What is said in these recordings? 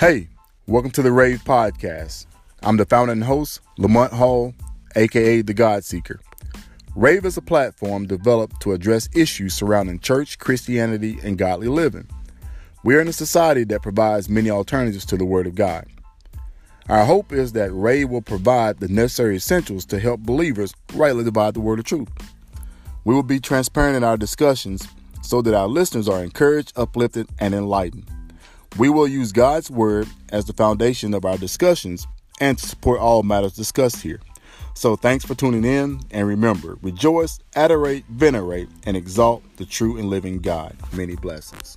Hey, welcome to the Rave Podcast. I'm the founder and host, Lamont Hall, aka the God Seeker. Rave is a platform developed to address issues surrounding church, Christianity, and godly living. We are in a society that provides many alternatives to the Word of God. Our hope is that Rave will provide the necessary essentials to help believers rightly divide the Word of truth. We will be transparent in our discussions so that our listeners are encouraged, uplifted, and enlightened. We will use God's Word as the foundation of our discussions and to support all matters discussed here. So thanks for tuning in, and remember, rejoice, adorate, venerate, and exalt the true and living God. Many blessings.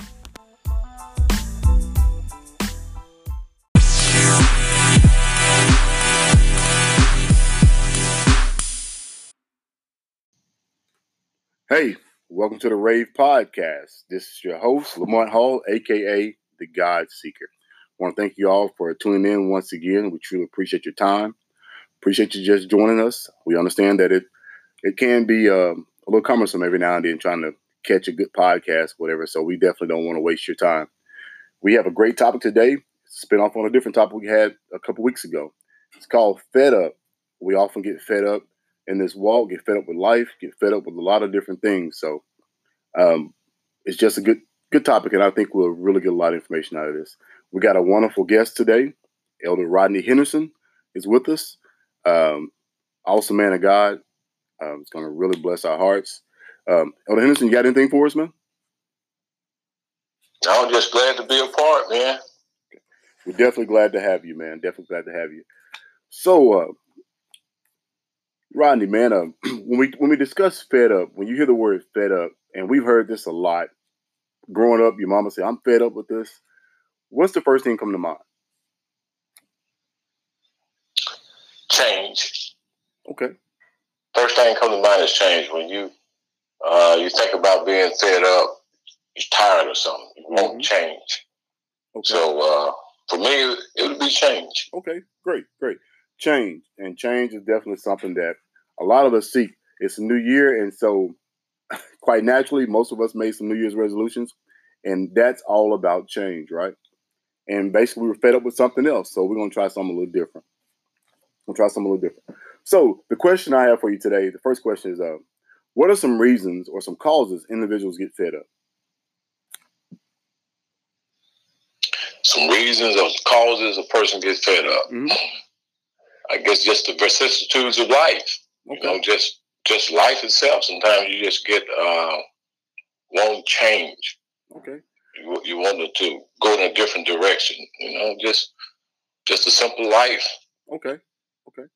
Hey, welcome to the Rave Podcast. This is your host, Lamont Hall, aka the God Seeker. I want to thank you all for tuning in once again. We truly appreciate your time. Appreciate you just joining us. We understand that it it can be um, a little cumbersome every now and then trying to catch a good podcast, whatever. So we definitely don't want to waste your time. We have a great topic today. Spin off on a different topic we had a couple weeks ago. It's called Fed Up. We often get fed up in this walk, get fed up with life, get fed up with a lot of different things. So um, it's just a good good topic, and I think we'll really get a lot of information out of this. We got a wonderful guest today. Elder Rodney Henderson is with us. Um, awesome man of God. Um, it's going to really bless our hearts. Um, Elder Henderson, you got anything for us, man? I'm just glad to be a part, man. We're definitely glad to have you, man. Definitely glad to have you. So, uh, Rodney, man, uh, when we when we discuss fed up, when you hear the word fed up, and we've heard this a lot growing up, your mama said, I'm fed up with this. What's the first thing come to mind? Change. Okay. First thing come to mind is change. When you uh, you think about being fed up, you're tired of something. You mm-hmm. want change. Okay. So uh, for me, it would be change. Okay, great, great. Change. And change is definitely something that a lot of us seek. It's a new year, and so quite naturally, most of us made some New Year's resolutions, and that's all about change, right? And basically, we were fed up with something else, so we're gonna try something a little different. We'll try something a little different. So, the question I have for you today, the first question is, uh, what are some reasons or some causes individuals get fed up? Some reasons or causes a person gets fed up. Mm-hmm. I guess just the vicissitudes of life. Okay. You know, just just life itself. Sometimes you just get uh, want change. Okay. You, you wanted to go in a different direction. You know, just just a simple life. Okay. Okay.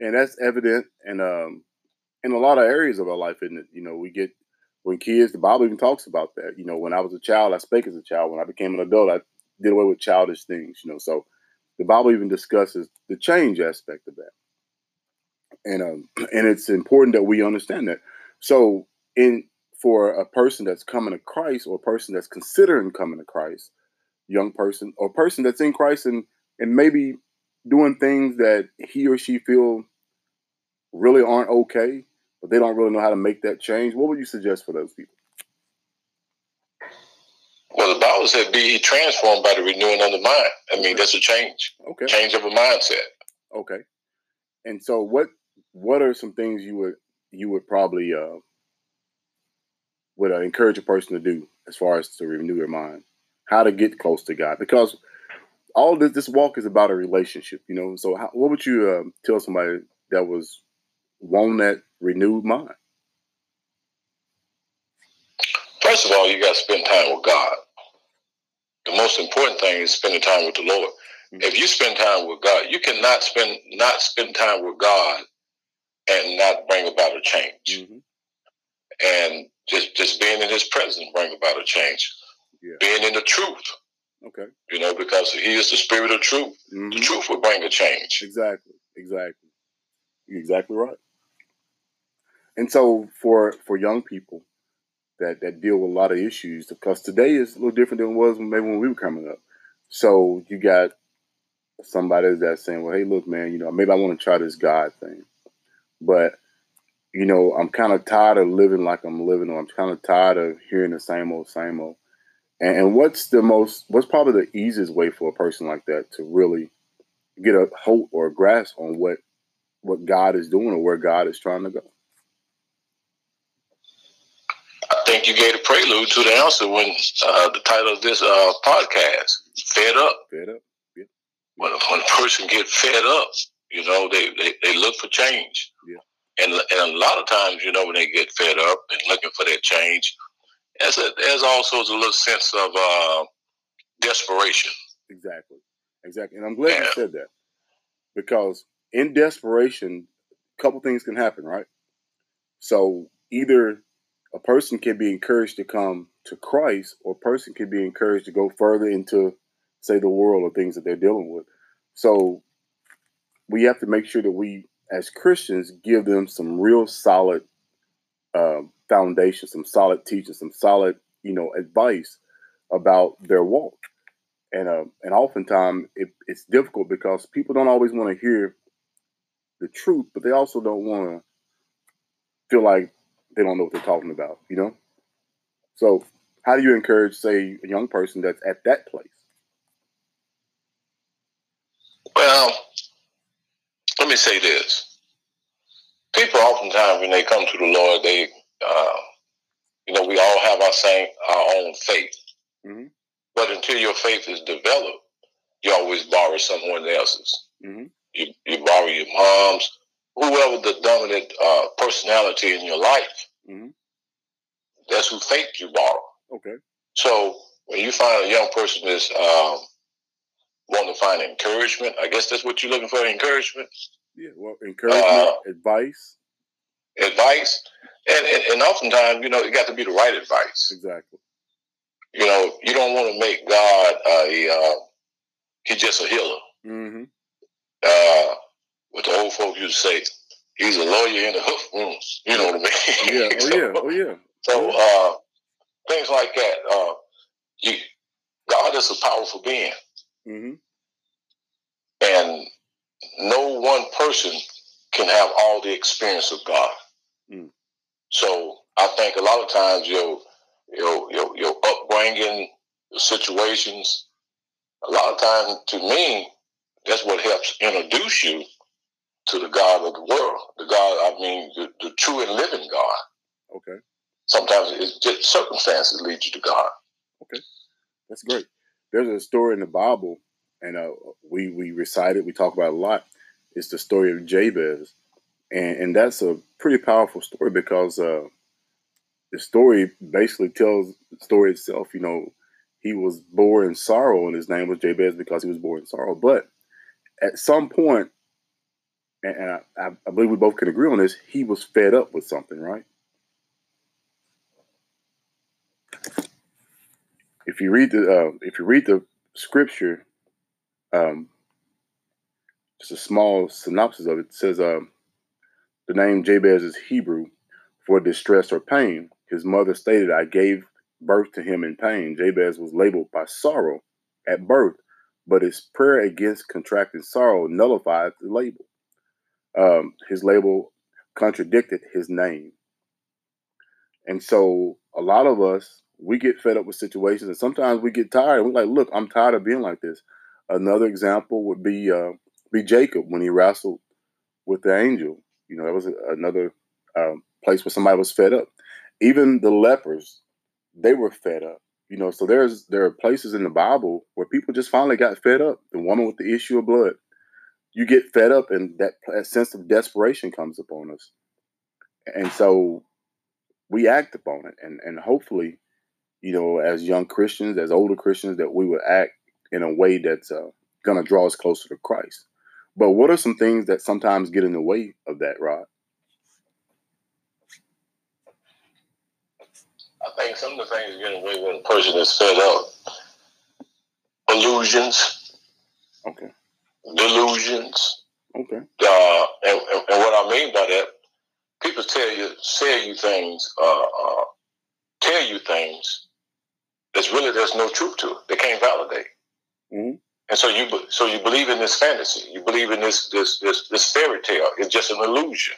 And that's evident in um in a lot of areas of our life, isn't it? You know, we get when kids, the Bible even talks about that. You know, when I was a child, I spake as a child. When I became an adult, I did away with childish things. You know, so the Bible even discusses the change aspect of that and um, and it's important that we understand that. So, in for a person that's coming to Christ, or a person that's considering coming to Christ, young person, or person that's in Christ and and maybe doing things that he or she feel really aren't okay, but they don't really know how to make that change. What would you suggest for those people? Well, the Bible said, "Be transformed by the renewing of the mind." I mean, that's a change. Okay. Change of a mindset. Okay. And so, what what are some things you would you would probably uh, would uh, encourage a person to do as far as to renew their mind, how to get close to God? Because all this this walk is about a relationship, you know. So, how, what would you uh, tell somebody that was wanting that renewed mind? First of all, you got to spend time with God. The most important thing is spending time with the Lord. Mm-hmm. If you spend time with God, you cannot spend not spend time with God and not bring about a change. Mm-hmm. And just just being in His presence bring about a change. Yeah. Being in the truth. Okay. You know, because He is the Spirit of truth. Mm-hmm. The truth will bring a change. Exactly. Exactly. You're exactly right. And so for for young people that that deal with a lot of issues, because today is a little different than it was maybe when we were coming up. So you got somebody that's saying, "Well, hey, look, man, you know, maybe I want to try this God thing." But you know, I'm kind of tired of living like I'm living, or I'm kind of tired of hearing the same old, same old. And, and what's the most? What's probably the easiest way for a person like that to really get a hope or a grasp on what what God is doing or where God is trying to go? I think you gave a prelude to the answer when uh, the title of this uh, podcast, "Fed Up." Fed up. Yeah. When, when a person get fed up, you know, they, they, they look for change. And, and a lot of times, you know, when they get fed up and looking for that change, there's, a, there's also a little sense of uh, desperation. Exactly. Exactly. And I'm glad Yeah. you said that because in desperation, a couple things can happen, right? So either a person can be encouraged to come to Christ, or a person can be encouraged to go further into, say, the world or things that they're dealing with. So we have to make sure that we, as Christians, give them some real solid um, foundation, some solid teaching, some solid, you know, advice about their walk. And uh, and oftentimes it, it's difficult because people don't always want to hear the truth, but they also don't want to feel like they don't know what they're talking about, you know? So how do you encourage, say, a young person that's at that place? Well, let me say this. People oftentimes, when they come to the Lord, they, uh, you know, we all have our same, our own faith. Mhm. But until your faith is developed, you always borrow someone else's. Mm-hmm. You, you borrow your mom's, whoever the dominant uh, personality in your life. Mhm. That's who faith you borrow. Okay. So when you find a young person that's um, wanting to find encouragement, I guess that's what you're looking for encouragement, Yeah. Well, encouragement, Uh, advice. advice. And, and, and oftentimes, you know, it got to be the right advice. Exactly. You know, you don't want to make God a, uh, he's just a healer. Mm-hmm. Uh, what the old folk used to say, he's a lawyer in the hoof room. You know what I mean? Yeah. Oh, yeah. Oh, yeah. So uh, things like that. Uh, you, God is a powerful being, Mm-hmm. and no one person can have all the experience of God. Mm. So I think a lot of times your your your, your upbringing, the situations, a lot of times to me, that's what helps introduce you to the God of the world, the God. I mean, the, the true and living God. Okay. Sometimes it's just circumstances lead you to God. Okay, that's great. There's a story in the Bible, and uh, we we recite it. We talk about a lot. It's the story of Jabez, and and that's a pretty powerful story because uh, the story basically tells the story itself. You know, he was born in sorrow, and his name was Jabez because he was born in sorrow. But at some point, and, and I, I believe we both can agree on this, he was fed up with something, right? If you read the uh, if you read the scripture, um, just a small synopsis of it, says um, the name Jabez is Hebrew for distress or pain. His mother stated, "I gave birth to him in pain." Jabez was labeled by sorrow at birth, but his prayer against contracting sorrow nullified the label. Um, his label contradicted his name, and so a lot of us we get fed up with situations, and sometimes we get tired. We're like, "Look, I'm tired of being like this." Another example would be uh, be Jacob when he wrestled with the angel. You know, that was another um, place where somebody was fed up. Even the lepers, they were fed up. You know, so there's there are places in the Bible where people just finally got fed up. The woman with the issue of blood, you get fed up, and that, that sense of desperation comes upon us, and so we act upon it, and and hopefully, you know, as young Christians, as older Christians, that we would act in a way that's uh, going to draw us closer to Christ. But what are some things that sometimes get in the way of that, Rod? I think some of the things get away when a person is fed up. Illusions, Okay. delusions. Okay. Uh, and, and, and what I mean by that, people tell you, say you things, uh, uh, tell you things that's really there's no truth to it. They can't validate. Mhm. And so you, so you believe in this fantasy. You believe in this, this, this, this fairy tale. It's just an illusion.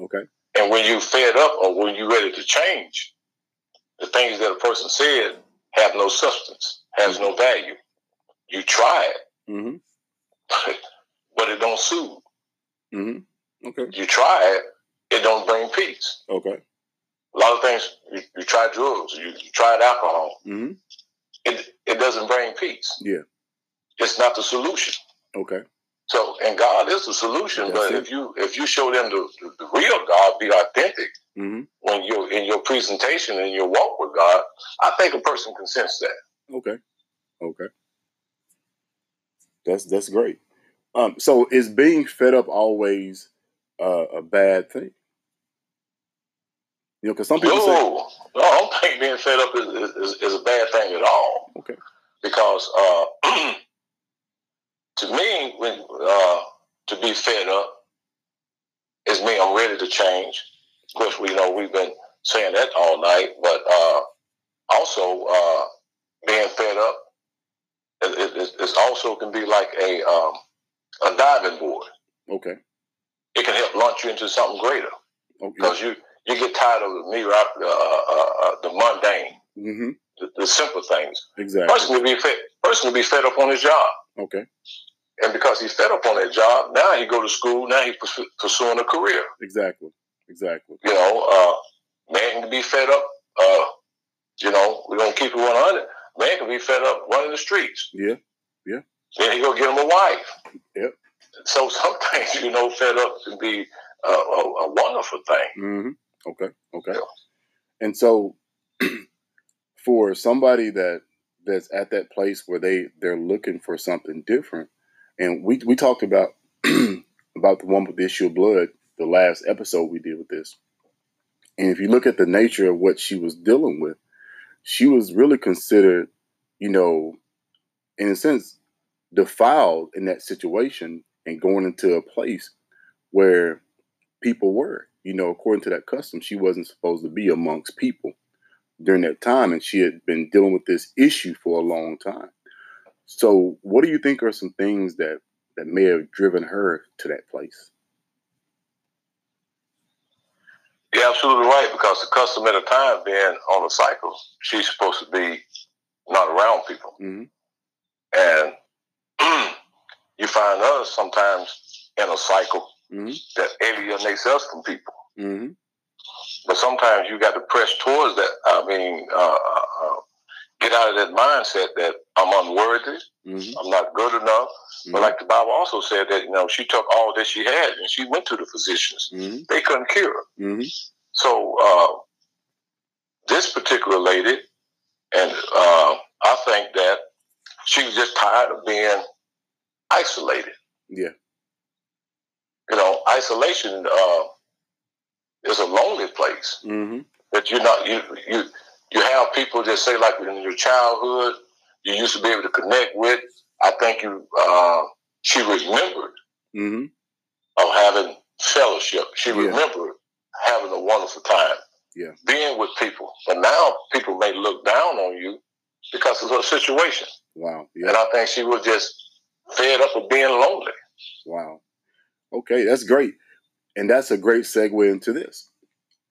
Okay. And when you fed up or when you're ready to change, the things that a person said have no substance, has no value. You try it, Mm-hmm. but it don't soothe. Mm-hmm. Okay. You try it, it don't bring peace. Okay. A lot of things you, you try drugs, you, you tried alcohol, Mm-hmm. it it doesn't bring peace. Yeah. It's not the solution. Okay. So, and God is the solution. That's but it. if you if you show them the, the, the real God, be authentic Mm-hmm. when you're in your presentation and your walk with God, I think a person can sense that. Okay. Okay. That's that's great. Um, so is being fed up always uh, a bad thing? You know, because some people say, No, no, I don't think being fed up is, is, is a bad thing at all. Okay. Because uh, to me, when uh, to be fed up is me. I'm ready to change. Of course, we know we've been saying that all night, but uh, also uh, being fed up it, it, it- it's also can be like a um, a diving board. okay, It can help launch you into something greater okay, because you you get tired of the mere uh, uh, uh, the mundane, mm-hmm. the, the simple things. exactly, Person will be fed. Person will be fed up on his job, okay, and because he's fed up on that job, now he go to school. Now he's pursu- pursuing a career. exactly, exactly, You know, uh, man can be fed up. Uh, you know, we're gonna keep it one hundred. Man can be fed up running the streets. yeah, Yeah. Then he go get him a wife. Yep. So some things, you know, fed up can be a, a, a wonderful thing. mm-hmm. Okay, okay, Yeah. and so for somebody that that's at that place where they they're looking for something different, and we we talked about about the one with the issue of blood, the last episode we did with this, and if you look at the nature of what she was dealing with, she was really considered, you know, in a sense, defiled in that situation and going into a place where people were, you know, according to that custom, she wasn't supposed to be amongst people during that time, and she had been dealing with this issue for a long time. So, what do you think are some things that that may have driven her to that place? You're absolutely right because the custom at the time being on a cycle, she's supposed to be not around people, Mm-hmm. and you find us sometimes in a cycle Mm-hmm. that alienates us from people. Mm-hmm. But sometimes you got to press towards that. I mean, uh, uh, uh, get out of that mindset that I'm unworthy, Mm-hmm. I'm not good enough. But Mhm. like the Bible also said that you know she took all that she had and she went to the physicians. Mm-hmm. They couldn't cure her. Mm-hmm. So uh, this particular lady, and uh, I think that she was just tired of being isolated. Yeah. You know, isolation uh, is a lonely place. Mm-hmm. That you're not you you you have people that say like in your childhood you used to be able to connect with. I think you uh, she remembered Mm-hmm. of having fellowship. She Yeah. remembered having a wonderful time. Yeah. Being with people. But now people may look down on you because of her situation. Wow. Yeah. And I think she was just fed up of being lonely. Wow. Okay, that's great. And that's a great segue into this.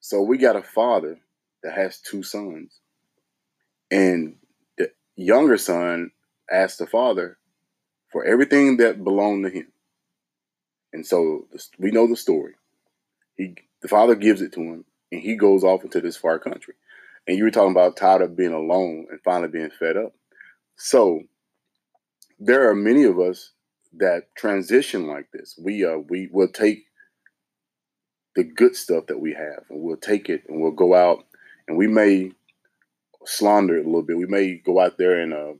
So we got a father that has two sons. And the younger son asked the father for everything that belonged to him. And so we know the story. He the father gives it to him and he goes off into this far country. And you were talking about tired of being alone and finally being fed up. So there are many of us that transition like this. We uh we will take the good stuff that we have and we'll take it and we'll go out and we may slander it a little bit. We may go out there and uh,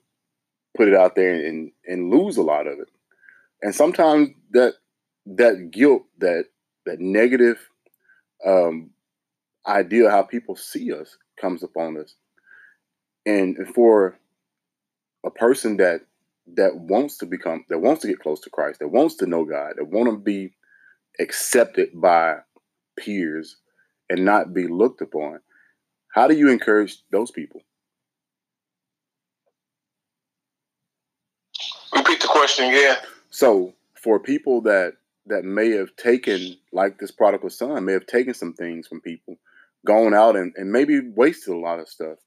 put it out there and and lose a lot of it. And sometimes that that guilt, that that negative um, idea how people see us comes upon us. And for a person that that wants to become that wants to get close to Christ, that wants to know God, that want to be accepted by peers and not be looked upon. How do you encourage those people? Repeat the question again. So for people that that may have taken, like this prodigal son, may have taken some things from people, gone out and, and maybe wasted a lot of stuff.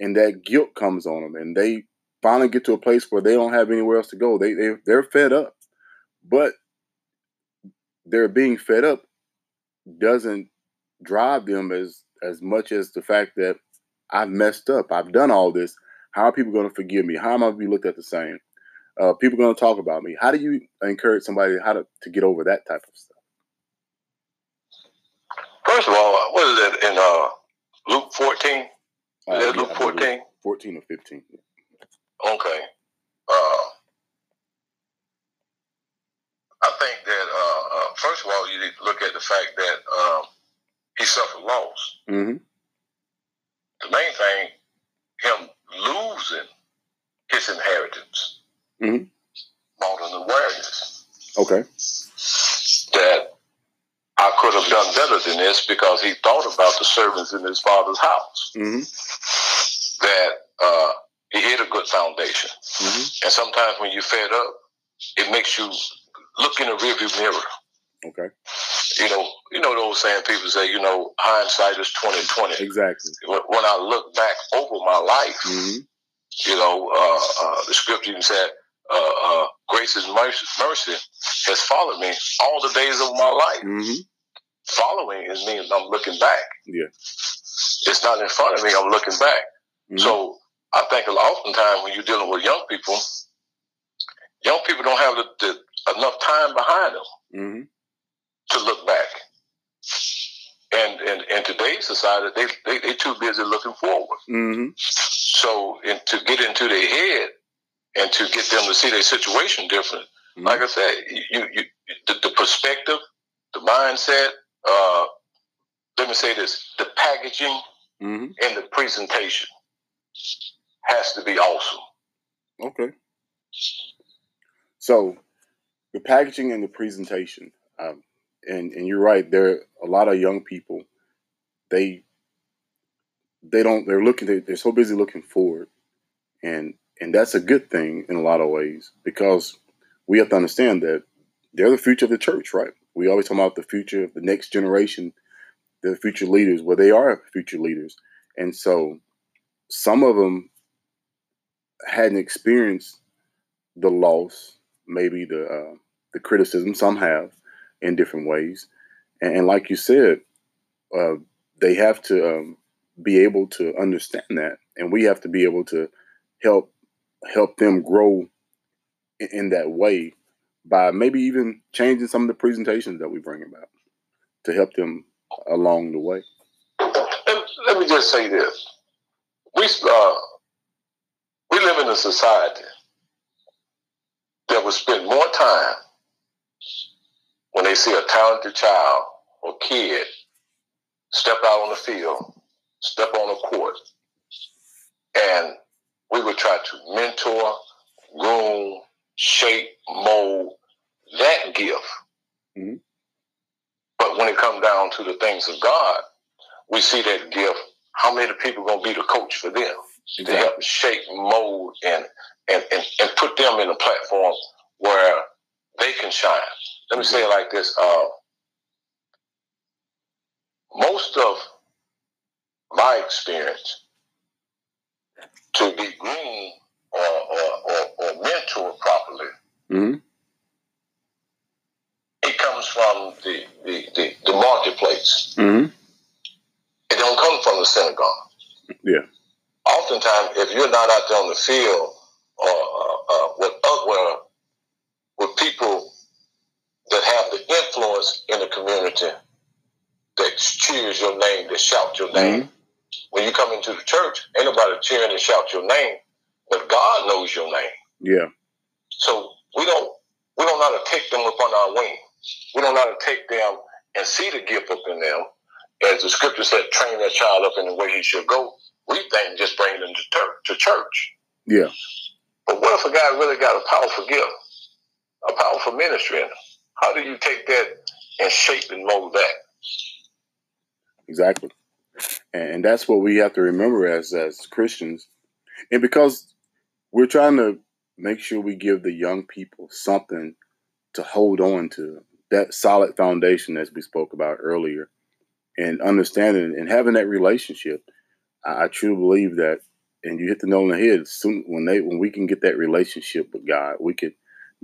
and that guilt comes on them, and they finally get to a place where they don't have anywhere else to go. They they they're fed up, but they're being fed up doesn't drive them as as much as the fact that I've messed up. I've done all this. How are people going to forgive me? How am I going to be looked at the same? Uh, people going to talk about me. How do you encourage somebody how to, to get over that type of stuff? First of all, what is it in uh, Luke 14? Uh, is yeah, Luke 14? 14 or 15. Okay. Uh, I think that, uh, uh, first of all, you need to look at the fact that um, he suffered loss. Mm-hmm. The main thing, him losing his inheritance mm-hmm. more than awareness. Okay. That I could have done better than this because he thought about the servants in his father's house. Mm-hmm. That uh, a good foundation. Mm-hmm. And sometimes when you're fed up, it makes you look in the rearview mirror. Okay. You know, you know those saying people say, you know, hindsight is twenty twenty. Exactly. When, when I look back over my life, mm-hmm. you know, uh, uh, the scripture even said, uh, uh, "Grace and mercy, mercy has followed me all the days of my life." Mm-hmm. Following is means I'm looking back. Yeah. It's not in front of me. I'm looking back. Mm-hmm. So I think oftentimes when you're dealing with young people, young people don't have the, the enough time behind them mm-hmm. to look back. And in, in today's society, they, they, they're too busy looking forward. Mm-hmm. So in, to get into their head and to get them to see their situation different, mm-hmm. like I said, you, you the, the perspective, the mindset, uh, let me say this, the packaging mm-hmm. and the presentation has to be awesome. Okay. So the packaging and the presentation, um, and and you're right. There are a lot of young people. They they don't. They're looking. They, they're so busy looking forward, and and that's a good thing in a lot of ways because we have to understand that they're the future of the church, right? We always talk about the future of the next generation, the future leaders. Well, they are future leaders, and so some of them hadn't experienced the loss, maybe the uh, the criticism. Some have in different ways, and, and like you said, uh, they have to um, be able to understand that, and we have to be able to help help them grow in, in that way by maybe even changing some of the presentations that we bring about to help them along the way. Let, let me just say this: we uh, in a society that will spend more time when they see a talented child or kid step out on the field, step on a court, and we would try to mentor, groom, shape, mold that gift. Mm-hmm. But when it comes down to the things of God, we see that gift. How many people are going to be the coach for them exactly. to help shape, mold, and, and and and put them in a platform where they can shine? Let me say it like this: uh, most of my experience to be groomed or, or, or, or mentored properly mm-hmm comes from the, the, the, the marketplace. Mm-hmm. It don't come from the synagogue. Yeah. Oftentimes, if you're not out there on the field or uh, uh, with other with people that have the influence in the community that cheers your name, that shout your name. Mm-hmm. When you come into the church, ain't nobody cheering and shout your name, but God knows your name. Yeah. So we don't we don't know how to take them up on our wing. We don't know how to take them and see the gift up in them. As the scripture said, train that child up in the way he should go. We think just bring them to, to church. Yeah. But what if a guy really got a powerful gift, a powerful ministry in him? How do you take that and shape and mold that? Exactly. And that's what we have to remember as as Christians. And because we're trying to make sure we give the young people something to hold on to that solid foundation as we spoke about earlier and understanding and having that relationship i, truly believe that and you hit the nail on the head. Soon when they when we can get that relationship with God, we can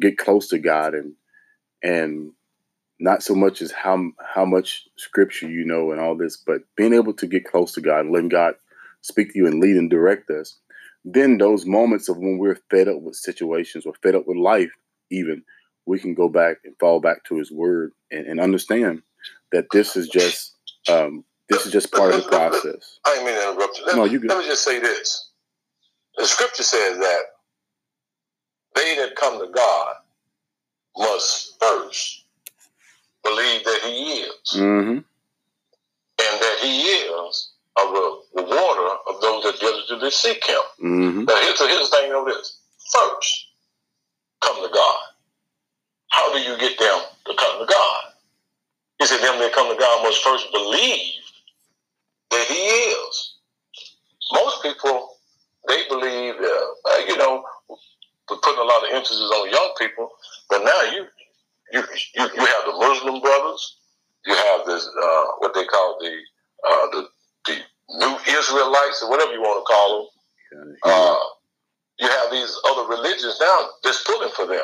get close to God and and not so much as how how much scripture you know and all this, but being able to get close to God and letting God speak to you and lead and direct us. Then those moments of when we're fed up with situations or fed up with life, even we can go back and fall back to His Word and, and understand that this is just um, this is just part of the process. I didn't mean to interrupt you. Let, no, you let me just say this: the Scripture says that they that come to God must first believe that He is, mm-hmm. and that He is of a rewarder of those that diligently seek Him. Mm-hmm. Now, here's, here's the thing of this: first, come to God. How do you get them to come to God? He said, "Them that come to God must first believe that He is." Most people they believe, uh, you know, we're putting a lot of emphasis on young people, but now you you, you, you have the Muslim brothers. You have this uh, what they call the uh, the the new Israelites or whatever you want to call them. Uh, you have these other religions now that's pulling for them,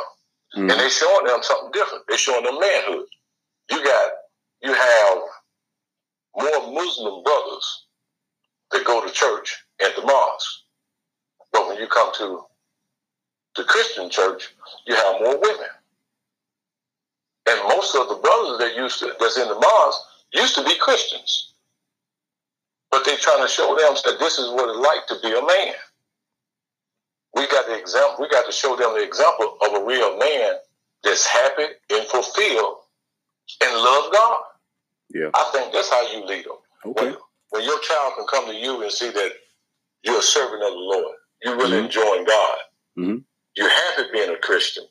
mm-hmm. and they're showing them something different. They're showing them manhood. You got you have more Muslim brothers that go to church at the mosque, but when you come to the Christian church, you have more women. And most of the brothers that used to that's in the mosque used to be Christians. But they're trying to show them that this is what it's like to be a man. We got the example, we got to show them the example of a real man that's happy and fulfilled and love God. Yeah. I think that's how you lead them. Okay. When, when your child can come to you and see that you're a servant of the Lord, you're really mm-hmm. enjoying God, mm-hmm. you're happy being a Christian,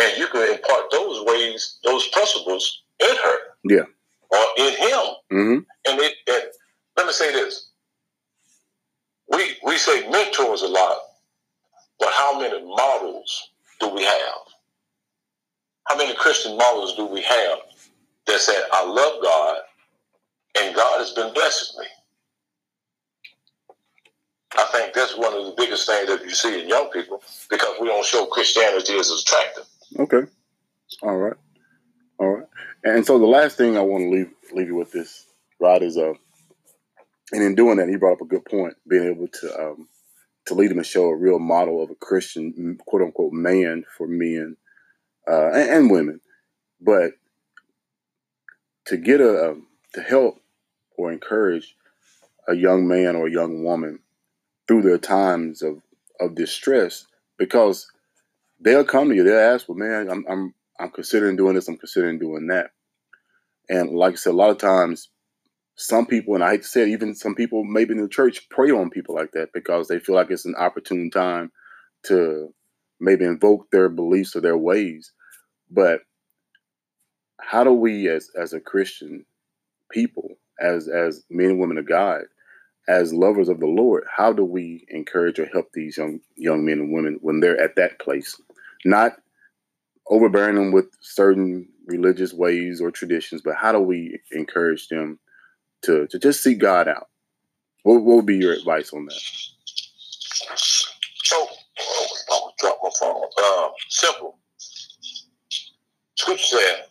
and you can impart those ways, those principles in her. Yeah. Or in him. Mm-hmm. And it and let me say this. We we say mentors a lot, but how many models do we have? How many Christian models do we have that said, I love God and God has been blessing me? I think that's one of the biggest things that you see in young people because we don't show Christianity as attractive. Okay. All right. All right. And so the last thing I want to leave leave you with this, Rod, is uh, and in doing that, he brought up a good point, being able to um, to lead them and show a real model of a Christian, quote unquote, man for men uh, and, and women, but to get a um, to help or encourage a young man or a young woman through their times of of distress, because they'll come to you. They'll ask, "Well, man, I'm I'm I'm considering doing this. I'm considering doing that." And like I said, a lot of times, some people, and I hate to say it, even some people, maybe in the church, prey on people like that because they feel like it's an opportune time to maybe invoke their beliefs or their ways. But how do we, as as a Christian people, as as men and women of God, as lovers of the Lord, how do we encourage or help these young young men and women when they're at that place? Not overbearing them with certain religious ways or traditions, but how do we encourage them to, to just seek God out? What, what would be your advice on that? My phone. Uh, simple. Scripture said,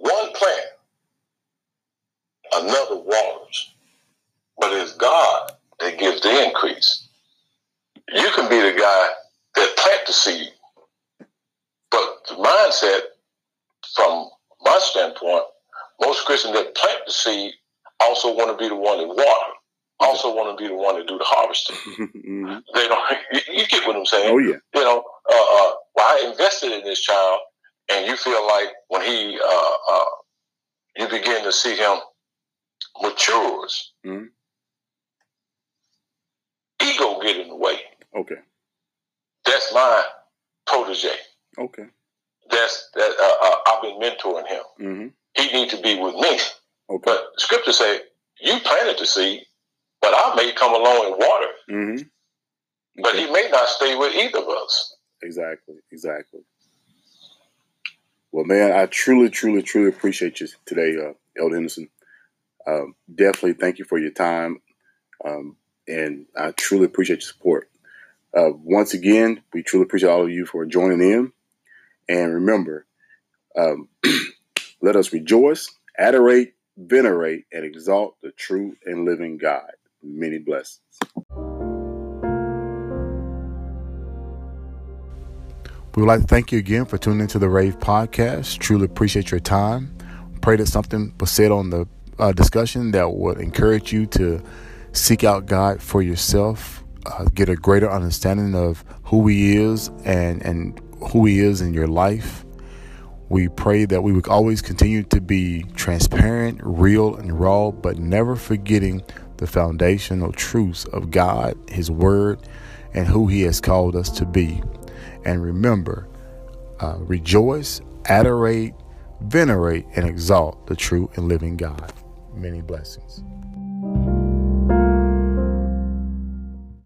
one plant, another waters, but it's God that gives the increase. You can be the guy that plant the seed, but the mindset, from my standpoint, most Christians that plant the seed also want to be the one that water, also want to be the one to do the harvesting. mm-hmm. They don't. You, you, get what I'm saying? Oh yeah. You know, uh, uh, well, I invested in this child, and you feel like when he, uh, to see him matures, mm-hmm. ego get in the way. Okay. That's my protege. Okay. That's that. Uh, uh, I've been mentoring him. Mm-hmm. He need to be with me. Okay. But scripture say you planted the seed, but I may come along and water. Mm-hmm. Okay. But he may not stay with either of us. Exactly. Exactly. Well, man, I truly, truly, truly appreciate you today, uh, Elder Henderson. Um, definitely thank you for your time. Um, and I truly appreciate your support. Uh, once again, we truly appreciate all of you for joining in. And remember, um, let us rejoice, adorate, venerate, and exalt the true and living God. Many blessings. We would like to thank you again for tuning into the Rave podcast. Truly appreciate your time. Pray that something was said on the uh, discussion that would encourage you to seek out God for yourself, uh, get a greater understanding of who He is and, and who He is in your life. We pray that we would always continue to be transparent, real, and raw, but never forgetting the foundational truths of God, His Word, and who He has called us to be. And remember, uh, rejoice, adorate, venerate, and exalt the true and living God. Many blessings.